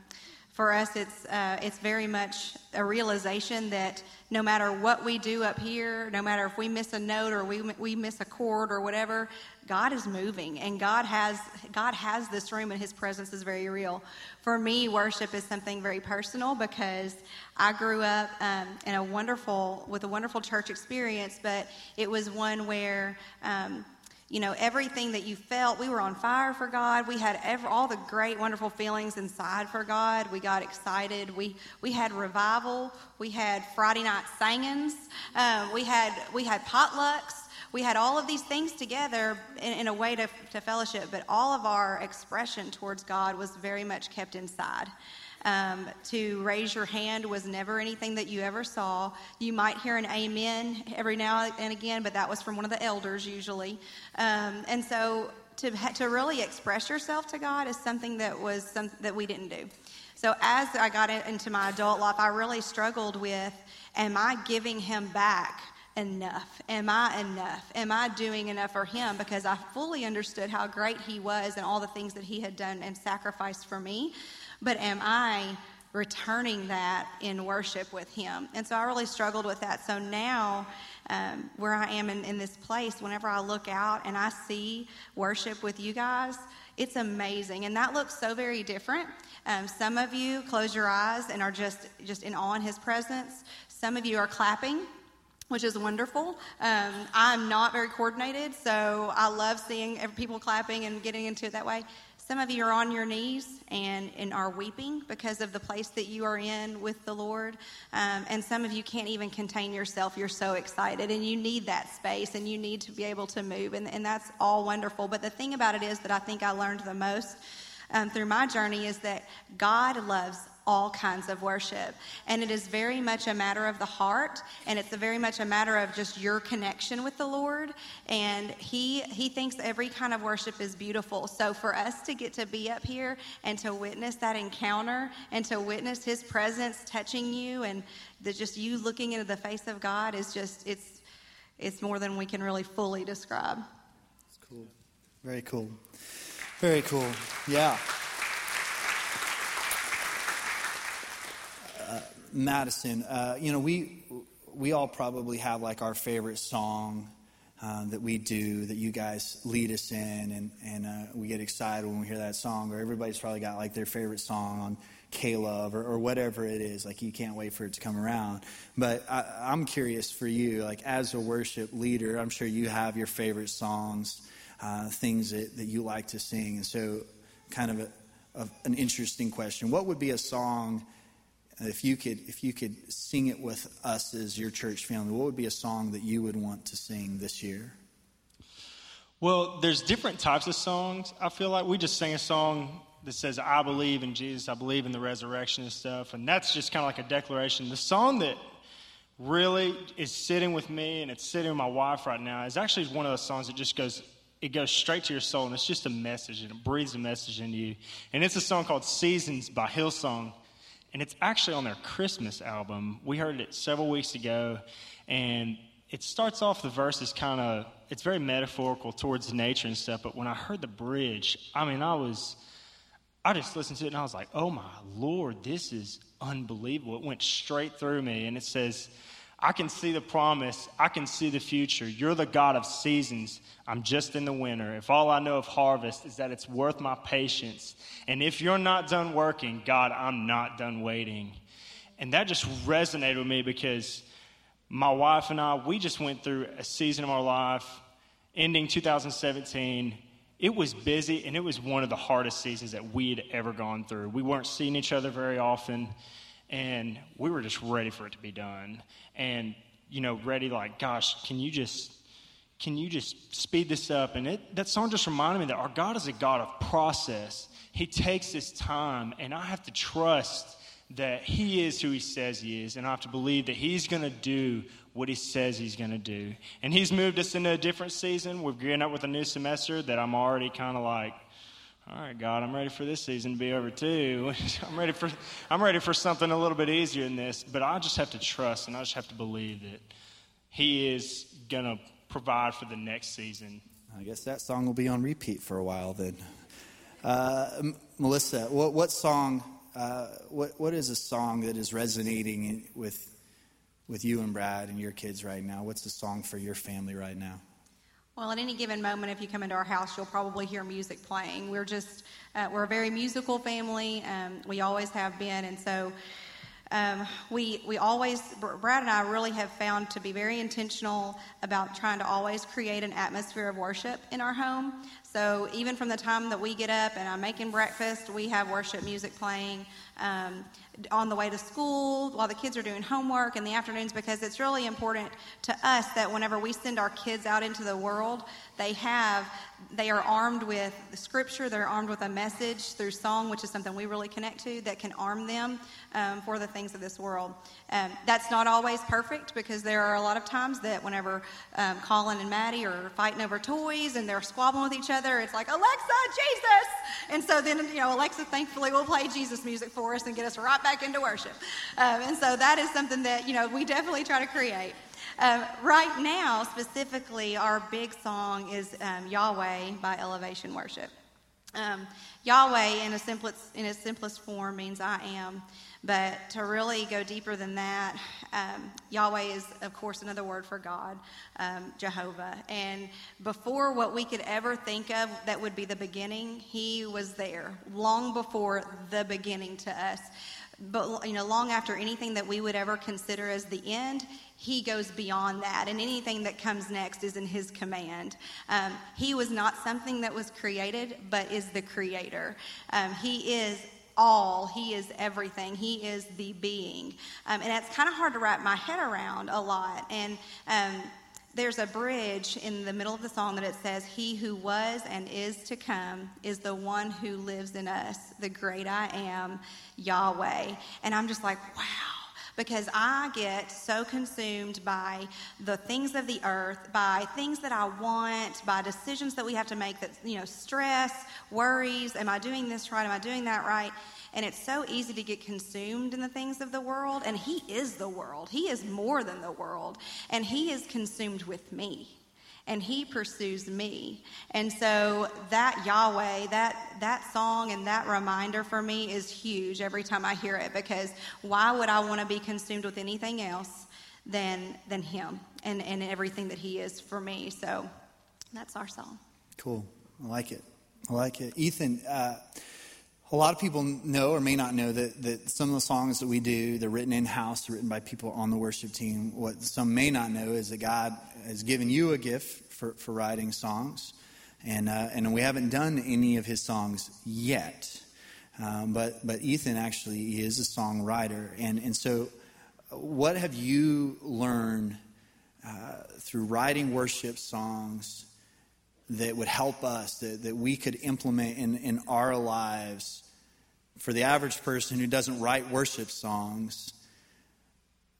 for us, it's, uh, it's very much a realization that no matter what we do up here, no matter if we miss a note or we, we miss a chord or whatever, God is moving and God has, God has this room and His presence is very real. For me, worship is something very personal because I grew up um, in a wonderful, with a wonderful church experience, but it was one where um, you know, everything that you felt. We were on fire for God. We had every, all the great, wonderful feelings inside for God. We got excited. We, we had revival. We had Friday night singings. Um, we, had, we had potlucks. We had all of these things together in, in a way to, to fellowship, but all of our expression towards God was very much kept inside. Um, to raise your hand was never anything that you ever saw. You might hear an amen every now and again, but that was from one of the elders usually. Um, and so to, to really express yourself to God is something that was some, that we didn't do. So as I got into my adult life, I really struggled with, am I giving him back enough? Am I enough? Am I doing enough for him? Because I fully understood how great he was and all the things that he had done and sacrificed for me but am I returning that in worship with Him? And so I really struggled with that. So now, um, where I am in, in this place, whenever I look out and I see worship with you guys, it's amazing. And that looks so very different. Um, some of you close your eyes and are just, just in awe in His presence. Some of you are clapping which is wonderful. Um, I'm not very coordinated, so I love seeing people clapping and getting into it that way. Some of you are on your knees and, and are weeping because of the place that you are in with the Lord. Um, and some of you can't even contain yourself. You're so excited and you need that space and you need to be able to move. And, and that's all wonderful. But the thing about it is that I think I learned the most um, through my journey is that God loves all kinds of worship. And it is very much a matter of the heart, and it's very much a matter of just your connection with the Lord. And He He thinks every kind of worship is beautiful. So for us to get to be up here and to witness that encounter and to witness His presence touching you and the, just you looking into the face of God is just it's it's more than we can really fully describe. It's cool. Very cool. Very cool. Yeah. Madison, uh, you know, we we all probably have like our favorite song uh, that we do that you guys lead us in, and and uh, we get excited when we hear that song. Or everybody's probably got like their favorite song on K-LOVE or, or whatever it is. Like you can't wait for it to come around. But I, I'm curious for you, like as a worship leader, I'm sure you have your favorite songs, uh, things that, that you like to sing, and so kind of a, of an interesting question. What would be a song? If you could if you could sing it with us as your church family, what would be a song that you would want to sing this year? Well, there's different types of songs. I feel like we just sang a song that says, I believe in Jesus, I believe in the resurrection and stuff. And that's just kind of like a declaration. The song that really is sitting with me and it's sitting with my wife right now is actually one of those songs that just goes, it goes straight to your soul and it's just a message and it breathes a message into you. And it's a song called Seasons by Hillsong. And it's actually on their Christmas album. We heard it several weeks ago. And it starts off the verses kind of it's very metaphorical towards nature and stuff but when i heard the bridge i mean i was i just listened to it and i was like oh my lord this is unbelievable it went straight through me and it says i can see the promise. I can see the future. You're the god of seasons. I'm just in the winter. If all i know of harvest is that it's worth my patience. And if you're not done working god i'm not done waiting. And that just resonated with me because my wife and I, we just went through a season of our life ending 2017. It was busy and it was one of the hardest seasons that we had ever gone through. We weren't seeing each other very often and we were just ready for it to be done. And, you know, ready like, gosh, can you just can you just speed this up? And it, that song just reminded me that our God is a God of process. He takes his time, and I have to trust that he is who he says he is, and I have to believe that he's going to do what he says he's going to do. And he's moved us into a different season. We're gearing up with a new semester that I'm already kind of like, all right, God, I'm ready for this season to be over too. (laughs) I'm ready for I'm ready for something a little bit easier than this. But I just have to trust and I just have to believe that He is gonna provide for the next season. I guess that song will be on repeat for a while then. Uh, Melissa, what, what song uh, what, what is a song that is resonating with, with you and Brad and your kids right now? What's the song for your family right now? Well, at any given moment, if you come into our house, you'll probably hear music playing. We're just, uh, we're a very musical family. Um, we always have been. And so um, we, we always, Brad and I really have found to be very intentional about trying to always create an atmosphere of worship in our home. So even from the time that we get up and I'm making breakfast, we have worship music playing. Um, on the way to school, while the kids are doing homework in the afternoons, because it's really important to us that whenever we send our kids out into the world, they have they are armed with scripture they're armed with a message through song which is something we really connect to that can arm them um, for the things of this world um, that's not always perfect because there are a lot of times that whenever um, colin and maddie are fighting over toys and they're squabbling with each other it's like alexa jesus and so then you know alexa thankfully will play jesus music for us and get us right back into worship um, and so that is something that you know we definitely try to create uh, right now, specifically, our big song is um, Yahweh by Elevation Worship. Um, Yahweh, in, simplest, in its simplest form, means I am. But to really go deeper than that, um, Yahweh is, of course, another word for God, um, Jehovah. And before what we could ever think of that would be the beginning, He was there, long before the beginning to us. But, you know, long after anything that we would ever consider as the end, he goes beyond that, and anything that comes next is in his command. Um, he was not something that was created, but is the creator. Um, he is all, he is everything, he is the being. Um, and it's kind of hard to wrap my head around a lot. And um, there's a bridge in the middle of the song that it says, He who was and is to come is the one who lives in us, the great I am, Yahweh. And I'm just like, wow because I get so consumed by the things of the earth, by things that I want, by decisions that we have to make that, you know, stress, worries, am I doing this right? Am I doing that right? And it's so easy to get consumed in the things of the world. And He is the world, He is more than the world. And He is consumed with me and he pursues me. And so that Yahweh, that that song and that reminder for me is huge every time I hear it because why would I want to be consumed with anything else than than him and, and everything that he is for me. So that's our song. Cool. I like it. I like it. Ethan, uh, a lot of people know or may not know that, that some of the songs that we do, they're written in house, written by people on the worship team. What some may not know is that God has given you a gift for, for writing songs. And, uh, and we haven't done any of his songs yet. Um, but, but Ethan actually is a songwriter. And, and so, what have you learned uh, through writing worship songs that would help us, that, that we could implement in, in our lives for the average person who doesn't write worship songs?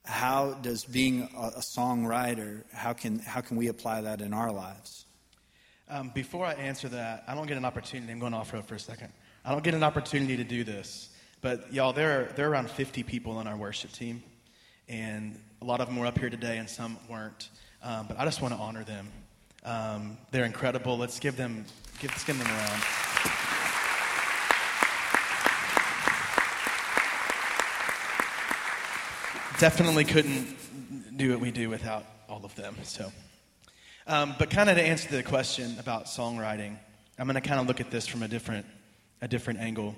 How does being a, songwriter, how can, how can we apply that in our lives? Um, before I answer that, I don't get an opportunity. I'm going off road for a second. I don't get an opportunity to do this. But y'all, there are, there are around 50 people on our worship team, and a lot of them were up here today, and some weren't. Um, but I just want to honor them. Um, they're incredible. Let's give them, give, let's give them a round. Definitely couldn't do what we do without all of them. So, um, but kind of to answer the question about songwriting, I'm going to kind of look at this from a different, a different angle.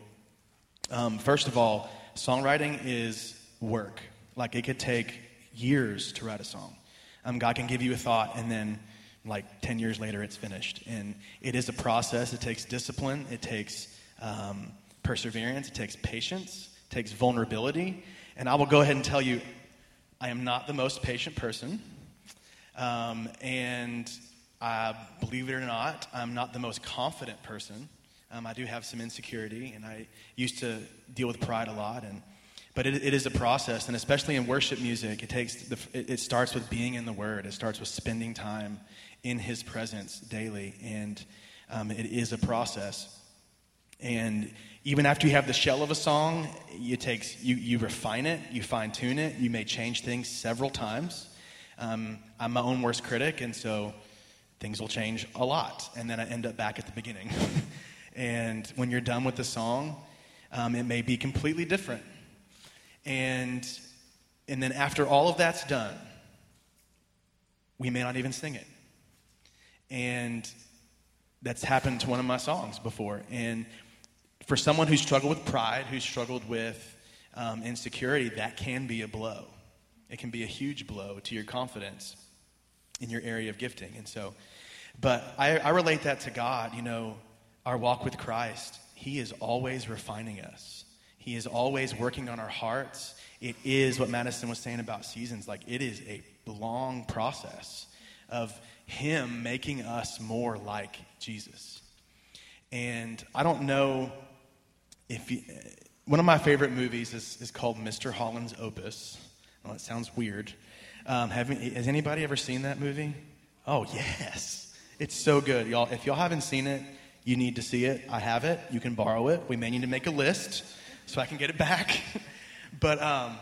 Um, first of all, songwriting is work. Like it could take years to write a song. Um, God can give you a thought, and then like 10 years later, it's finished. And it is a process. It takes discipline, it takes um, perseverance, it takes patience, it takes vulnerability. And I will go ahead and tell you, I am not the most patient person. Um, and uh, believe it or not, I'm not the most confident person. Um, I do have some insecurity, and I used to deal with pride a lot. And but it, it is a process, and especially in worship music, it takes the, it, it starts with being in the Word. It starts with spending time in His presence daily, and um, it is a process. And even after you have the shell of a song, you take you you refine it, you fine tune it, you may change things several times. Um, I'm my own worst critic, and so things will change a lot, and then I end up back at the beginning. (laughs) and when you're done with the song, um, it may be completely different. And, and then after all of that's done, we may not even sing it. And that's happened to one of my songs before. And for someone who's struggled with pride, who's struggled with um, insecurity, that can be a blow. It can be a huge blow to your confidence in your area of gifting. And so, but I, I relate that to God. You know, our walk with Christ, He is always refining us. He is always working on our hearts. It is what Madison was saying about seasons. Like, it is a long process of Him making us more like Jesus. And I don't know if you, one of my favorite movies is, is called Mr. Holland's Opus. Well, it sounds weird. Um, have, has anybody ever seen that movie? Oh, yes. It's so good. Y'all, if y'all haven't seen it, you need to see it. I have it. You can borrow it. We may need to make a list so I can get it back. (laughs) but um,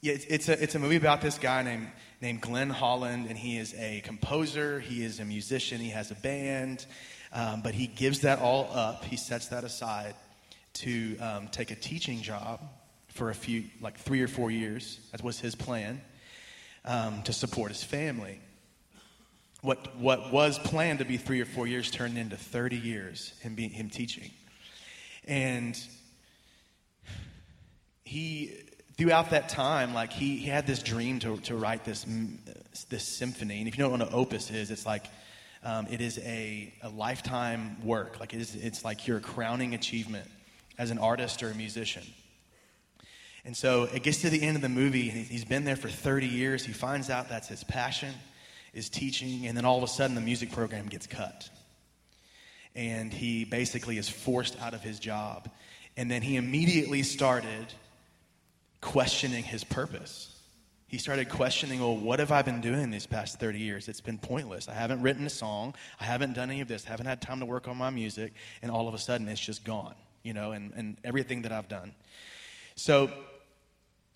yeah, it's, it's, a, it's a movie about this guy named, named Glenn Holland, and he is a composer, he is a musician, he has a band, um, but he gives that all up. He sets that aside to um, take a teaching job for a few, like three or four years. That was his plan um, to support his family. What, what was planned to be three or four years turned into 30 years, him, being, him teaching. And he throughout that time, like he, he had this dream to, to write this, this symphony. And if you know what an opus is, it's like um, it is a, a lifetime work. Like it is, it's like your crowning achievement as an artist or a musician. And so it gets to the end of the movie, and he's been there for 30 years. He finds out that's his passion, is teaching, and then all of a sudden the music program gets cut. And he basically is forced out of his job. And then he immediately started questioning his purpose. He started questioning, well, what have I been doing these past 30 years? It's been pointless. I haven't written a song. I haven't done any of this. I haven't had time to work on my music. And all of a sudden, it's just gone, you know, and, and everything that I've done. So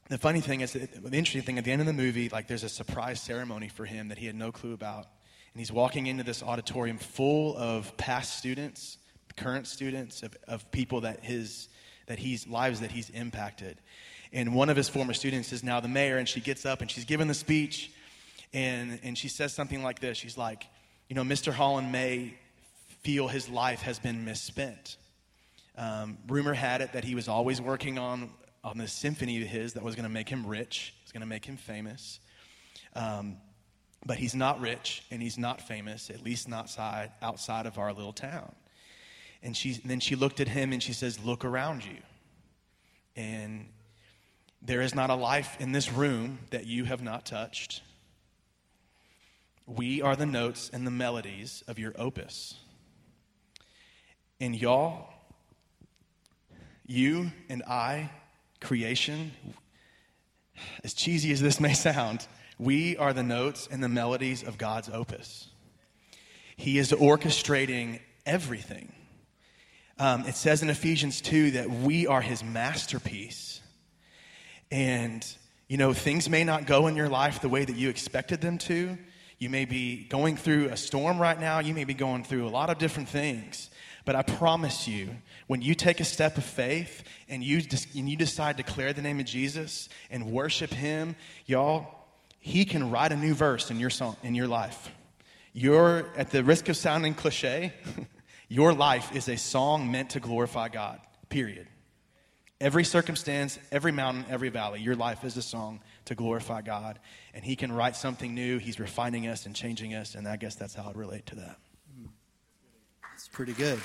the funny thing is, the interesting thing, at the end of the movie, like there's a surprise ceremony for him that he had no clue about. And he's walking into this auditorium full of past students, current students, of, of people that his that he's lives that he's impacted. And one of his former students is now the mayor, and she gets up and she's giving the speech, and, and she says something like this She's like, You know, Mr. Holland may feel his life has been misspent. Um, rumor had it that he was always working on, on this symphony of his that was going to make him rich, was going to make him famous. Um, but he's not rich and he's not famous, at least not side, outside of our little town. And, she, and then she looked at him and she says, Look around you. And there is not a life in this room that you have not touched. We are the notes and the melodies of your opus. And y'all, you and I, creation, as cheesy as this may sound, we are the notes and the melodies of God's opus. He is orchestrating everything. Um, it says in Ephesians 2 that we are his masterpiece. And, you know, things may not go in your life the way that you expected them to. You may be going through a storm right now. You may be going through a lot of different things. But I promise you, when you take a step of faith and you, and you decide to declare the name of Jesus and worship him, y'all, he can write a new verse in your, song, in your life. You're, at the risk of sounding cliche, (laughs) your life is a song meant to glorify God, period. Every circumstance, every mountain, every valley, your life is a song to glorify God. And He can write something new. He's refining us and changing us. And I guess that's how I'd relate to that. It's pretty good.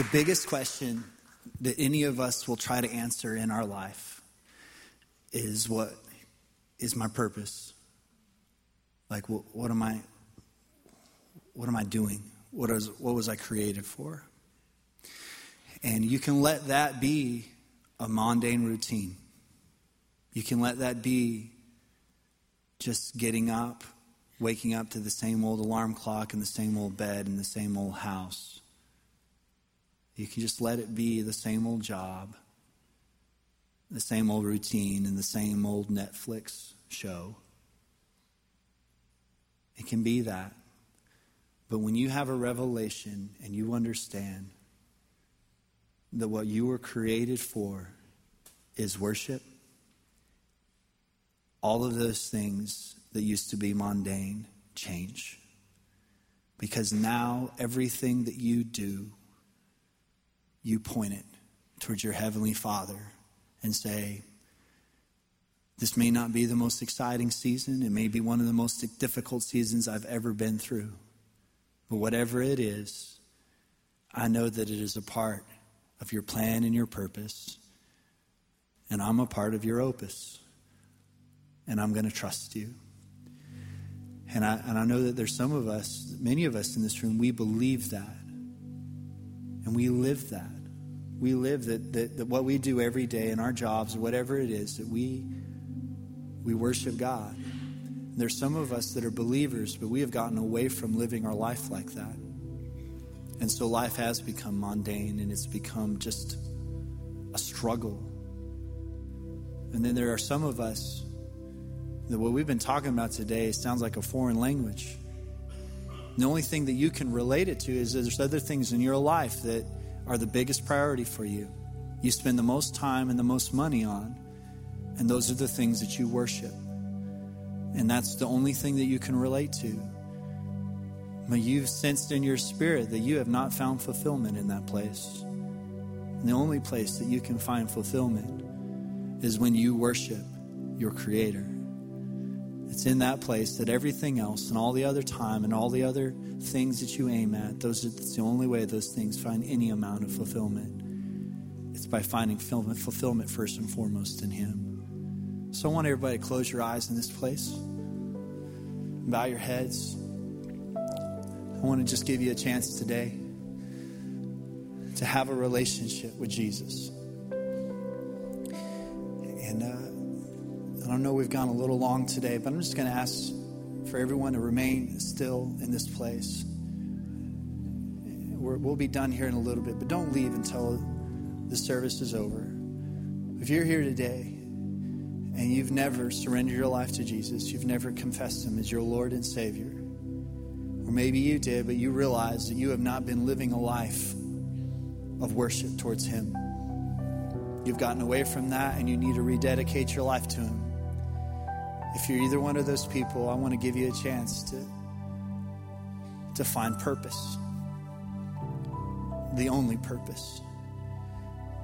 The biggest question that any of us will try to answer in our life is what is my purpose? Like, what, what am I? What am I doing? What, is, what was I created for? And you can let that be a mundane routine. You can let that be just getting up, waking up to the same old alarm clock and the same old bed and the same old house. You can just let it be the same old job, the same old routine, and the same old Netflix show. It can be that. But when you have a revelation and you understand that what you were created for is worship, all of those things that used to be mundane change. Because now everything that you do, you point it towards your Heavenly Father and say, This may not be the most exciting season. It may be one of the most difficult seasons I've ever been through. But whatever it is, I know that it is a part of your plan and your purpose. And I'm a part of your opus. And I'm going to trust you. And I, and I know that there's some of us, many of us in this room, we believe that. And we live that. We live that, that, that what we do every day in our jobs, whatever it is, that we, we worship God. There's some of us that are believers, but we have gotten away from living our life like that. And so life has become mundane and it's become just a struggle. And then there are some of us that what we've been talking about today sounds like a foreign language. The only thing that you can relate it to is there's other things in your life that are the biggest priority for you. You spend the most time and the most money on, and those are the things that you worship. And that's the only thing that you can relate to. But you've sensed in your spirit that you have not found fulfillment in that place. And the only place that you can find fulfillment is when you worship your Creator. It's in that place that everything else and all the other time and all the other things that you aim at, those are, that's the only way those things find any amount of fulfillment. It's by finding fulfillment first and foremost in Him. So I want everybody to close your eyes in this place, bow your heads. I want to just give you a chance today to have a relationship with Jesus. And uh, I don't know, we've gone a little long today, but I'm just going to ask for everyone to remain still in this place. we will be done here in a little bit, but don't leave until the service is over. If you're here today and you've never surrendered your life to Jesus, you've never confessed Him as your Lord and Savior, or maybe you did, but you realize that you have not been living a life of worship towards Him. You've gotten away from that and you need to rededicate your life to Him. If you're either one of those people, I want to give you a chance to, to find purpose. The only purpose.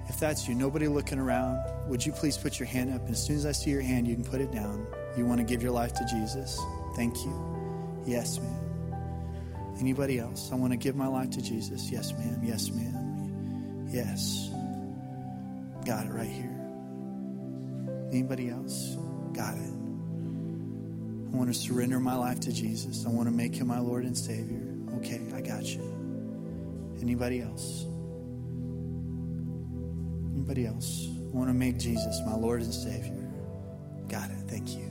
If that's you, nobody looking around, would you please put your hand up? And as soon as I see your hand, you can put it down. You want to give your life to Jesus? Thank you. Yes, ma'am. Anybody else? I want to give my life to Jesus. Yes, ma'am. Yes, ma'am. Yes. Got it right here. Anybody else? Got it. I want to surrender my life to Jesus. I want to make him my Lord and Savior. Okay, I got you. Anybody else? Anybody else? I want to make Jesus my Lord and Savior. Got it. Thank you.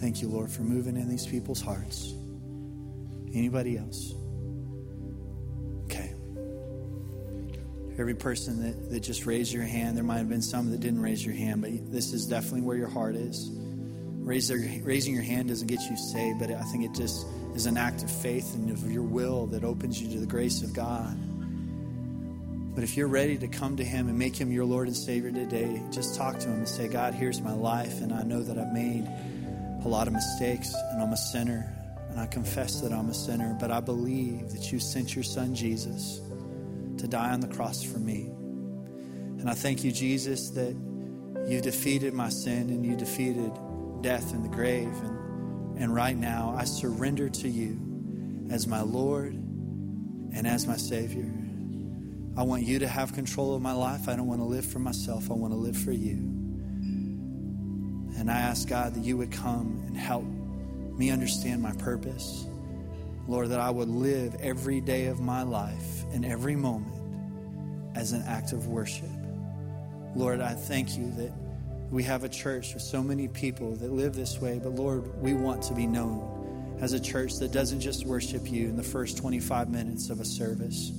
Thank you, Lord, for moving in these people's hearts. Anybody else? Okay. Every person that, that just raised your hand, there might have been some that didn't raise your hand, but this is definitely where your heart is. Raise their, raising your hand doesn't get you saved, but I think it just is an act of faith and of your will that opens you to the grace of God. But if you're ready to come to Him and make Him your Lord and Savior today, just talk to Him and say, God, here's my life, and I know that I've made a lot of mistakes, and I'm a sinner, and I confess that I'm a sinner, but I believe that you sent your Son Jesus to die on the cross for me. And I thank you, Jesus, that you defeated my sin and you defeated death and the grave. And, and right now, I surrender to you as my Lord and as my Savior. I want you to have control of my life. I don't want to live for myself, I want to live for you. And I ask God that you would come and help me understand my purpose. Lord, that I would live every day of my life and every moment as an act of worship. Lord, I thank you that we have a church with so many people that live this way, but Lord, we want to be known as a church that doesn't just worship you in the first 25 minutes of a service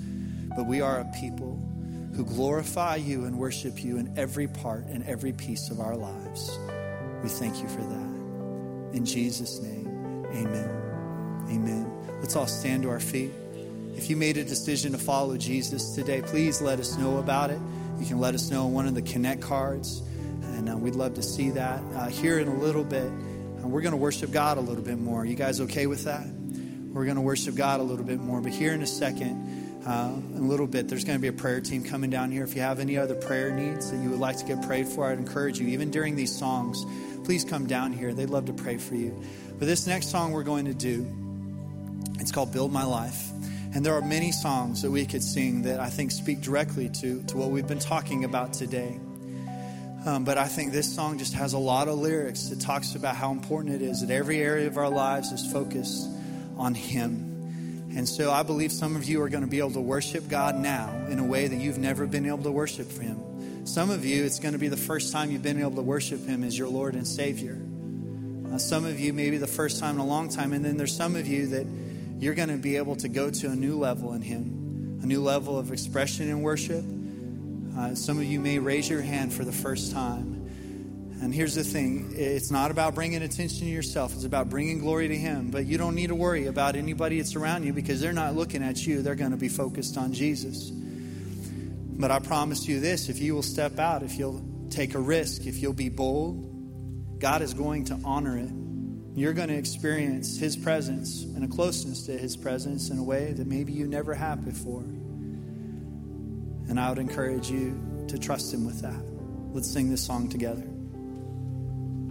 but we are a people who glorify you and worship you in every part and every piece of our lives. We thank you for that. In Jesus' name, amen. Amen. Let's all stand to our feet. If you made a decision to follow Jesus today, please let us know about it. You can let us know on one of the Connect cards, and uh, we'd love to see that. Uh, here in a little bit, uh, we're going to worship God a little bit more. You guys okay with that? We're going to worship God a little bit more. But here in a second, uh, in a little bit, there's going to be a prayer team coming down here. If you have any other prayer needs that you would like to get prayed for, I'd encourage you, even during these songs, please come down here. They'd love to pray for you. But this next song we're going to do, it's called Build My Life. And there are many songs that we could sing that I think speak directly to, to what we've been talking about today. Um, but I think this song just has a lot of lyrics that talks about how important it is that every area of our lives is focused on Him. And so I believe some of you are going to be able to worship God now in a way that you've never been able to worship Him. Some of you, it's going to be the first time you've been able to worship Him as your Lord and Savior. Uh, some of you, maybe the first time in a long time. And then there's some of you that you're going to be able to go to a new level in Him, a new level of expression in worship. Uh, some of you may raise your hand for the first time. And here's the thing it's not about bringing attention to yourself, it's about bringing glory to Him. But you don't need to worry about anybody that's around you because they're not looking at you, they're going to be focused on Jesus. But I promise you this if you will step out, if you'll take a risk, if you'll be bold, God is going to honor it. You're going to experience His presence and a closeness to His presence in a way that maybe you never have before. And I would encourage you to trust Him with that. Let's sing this song together.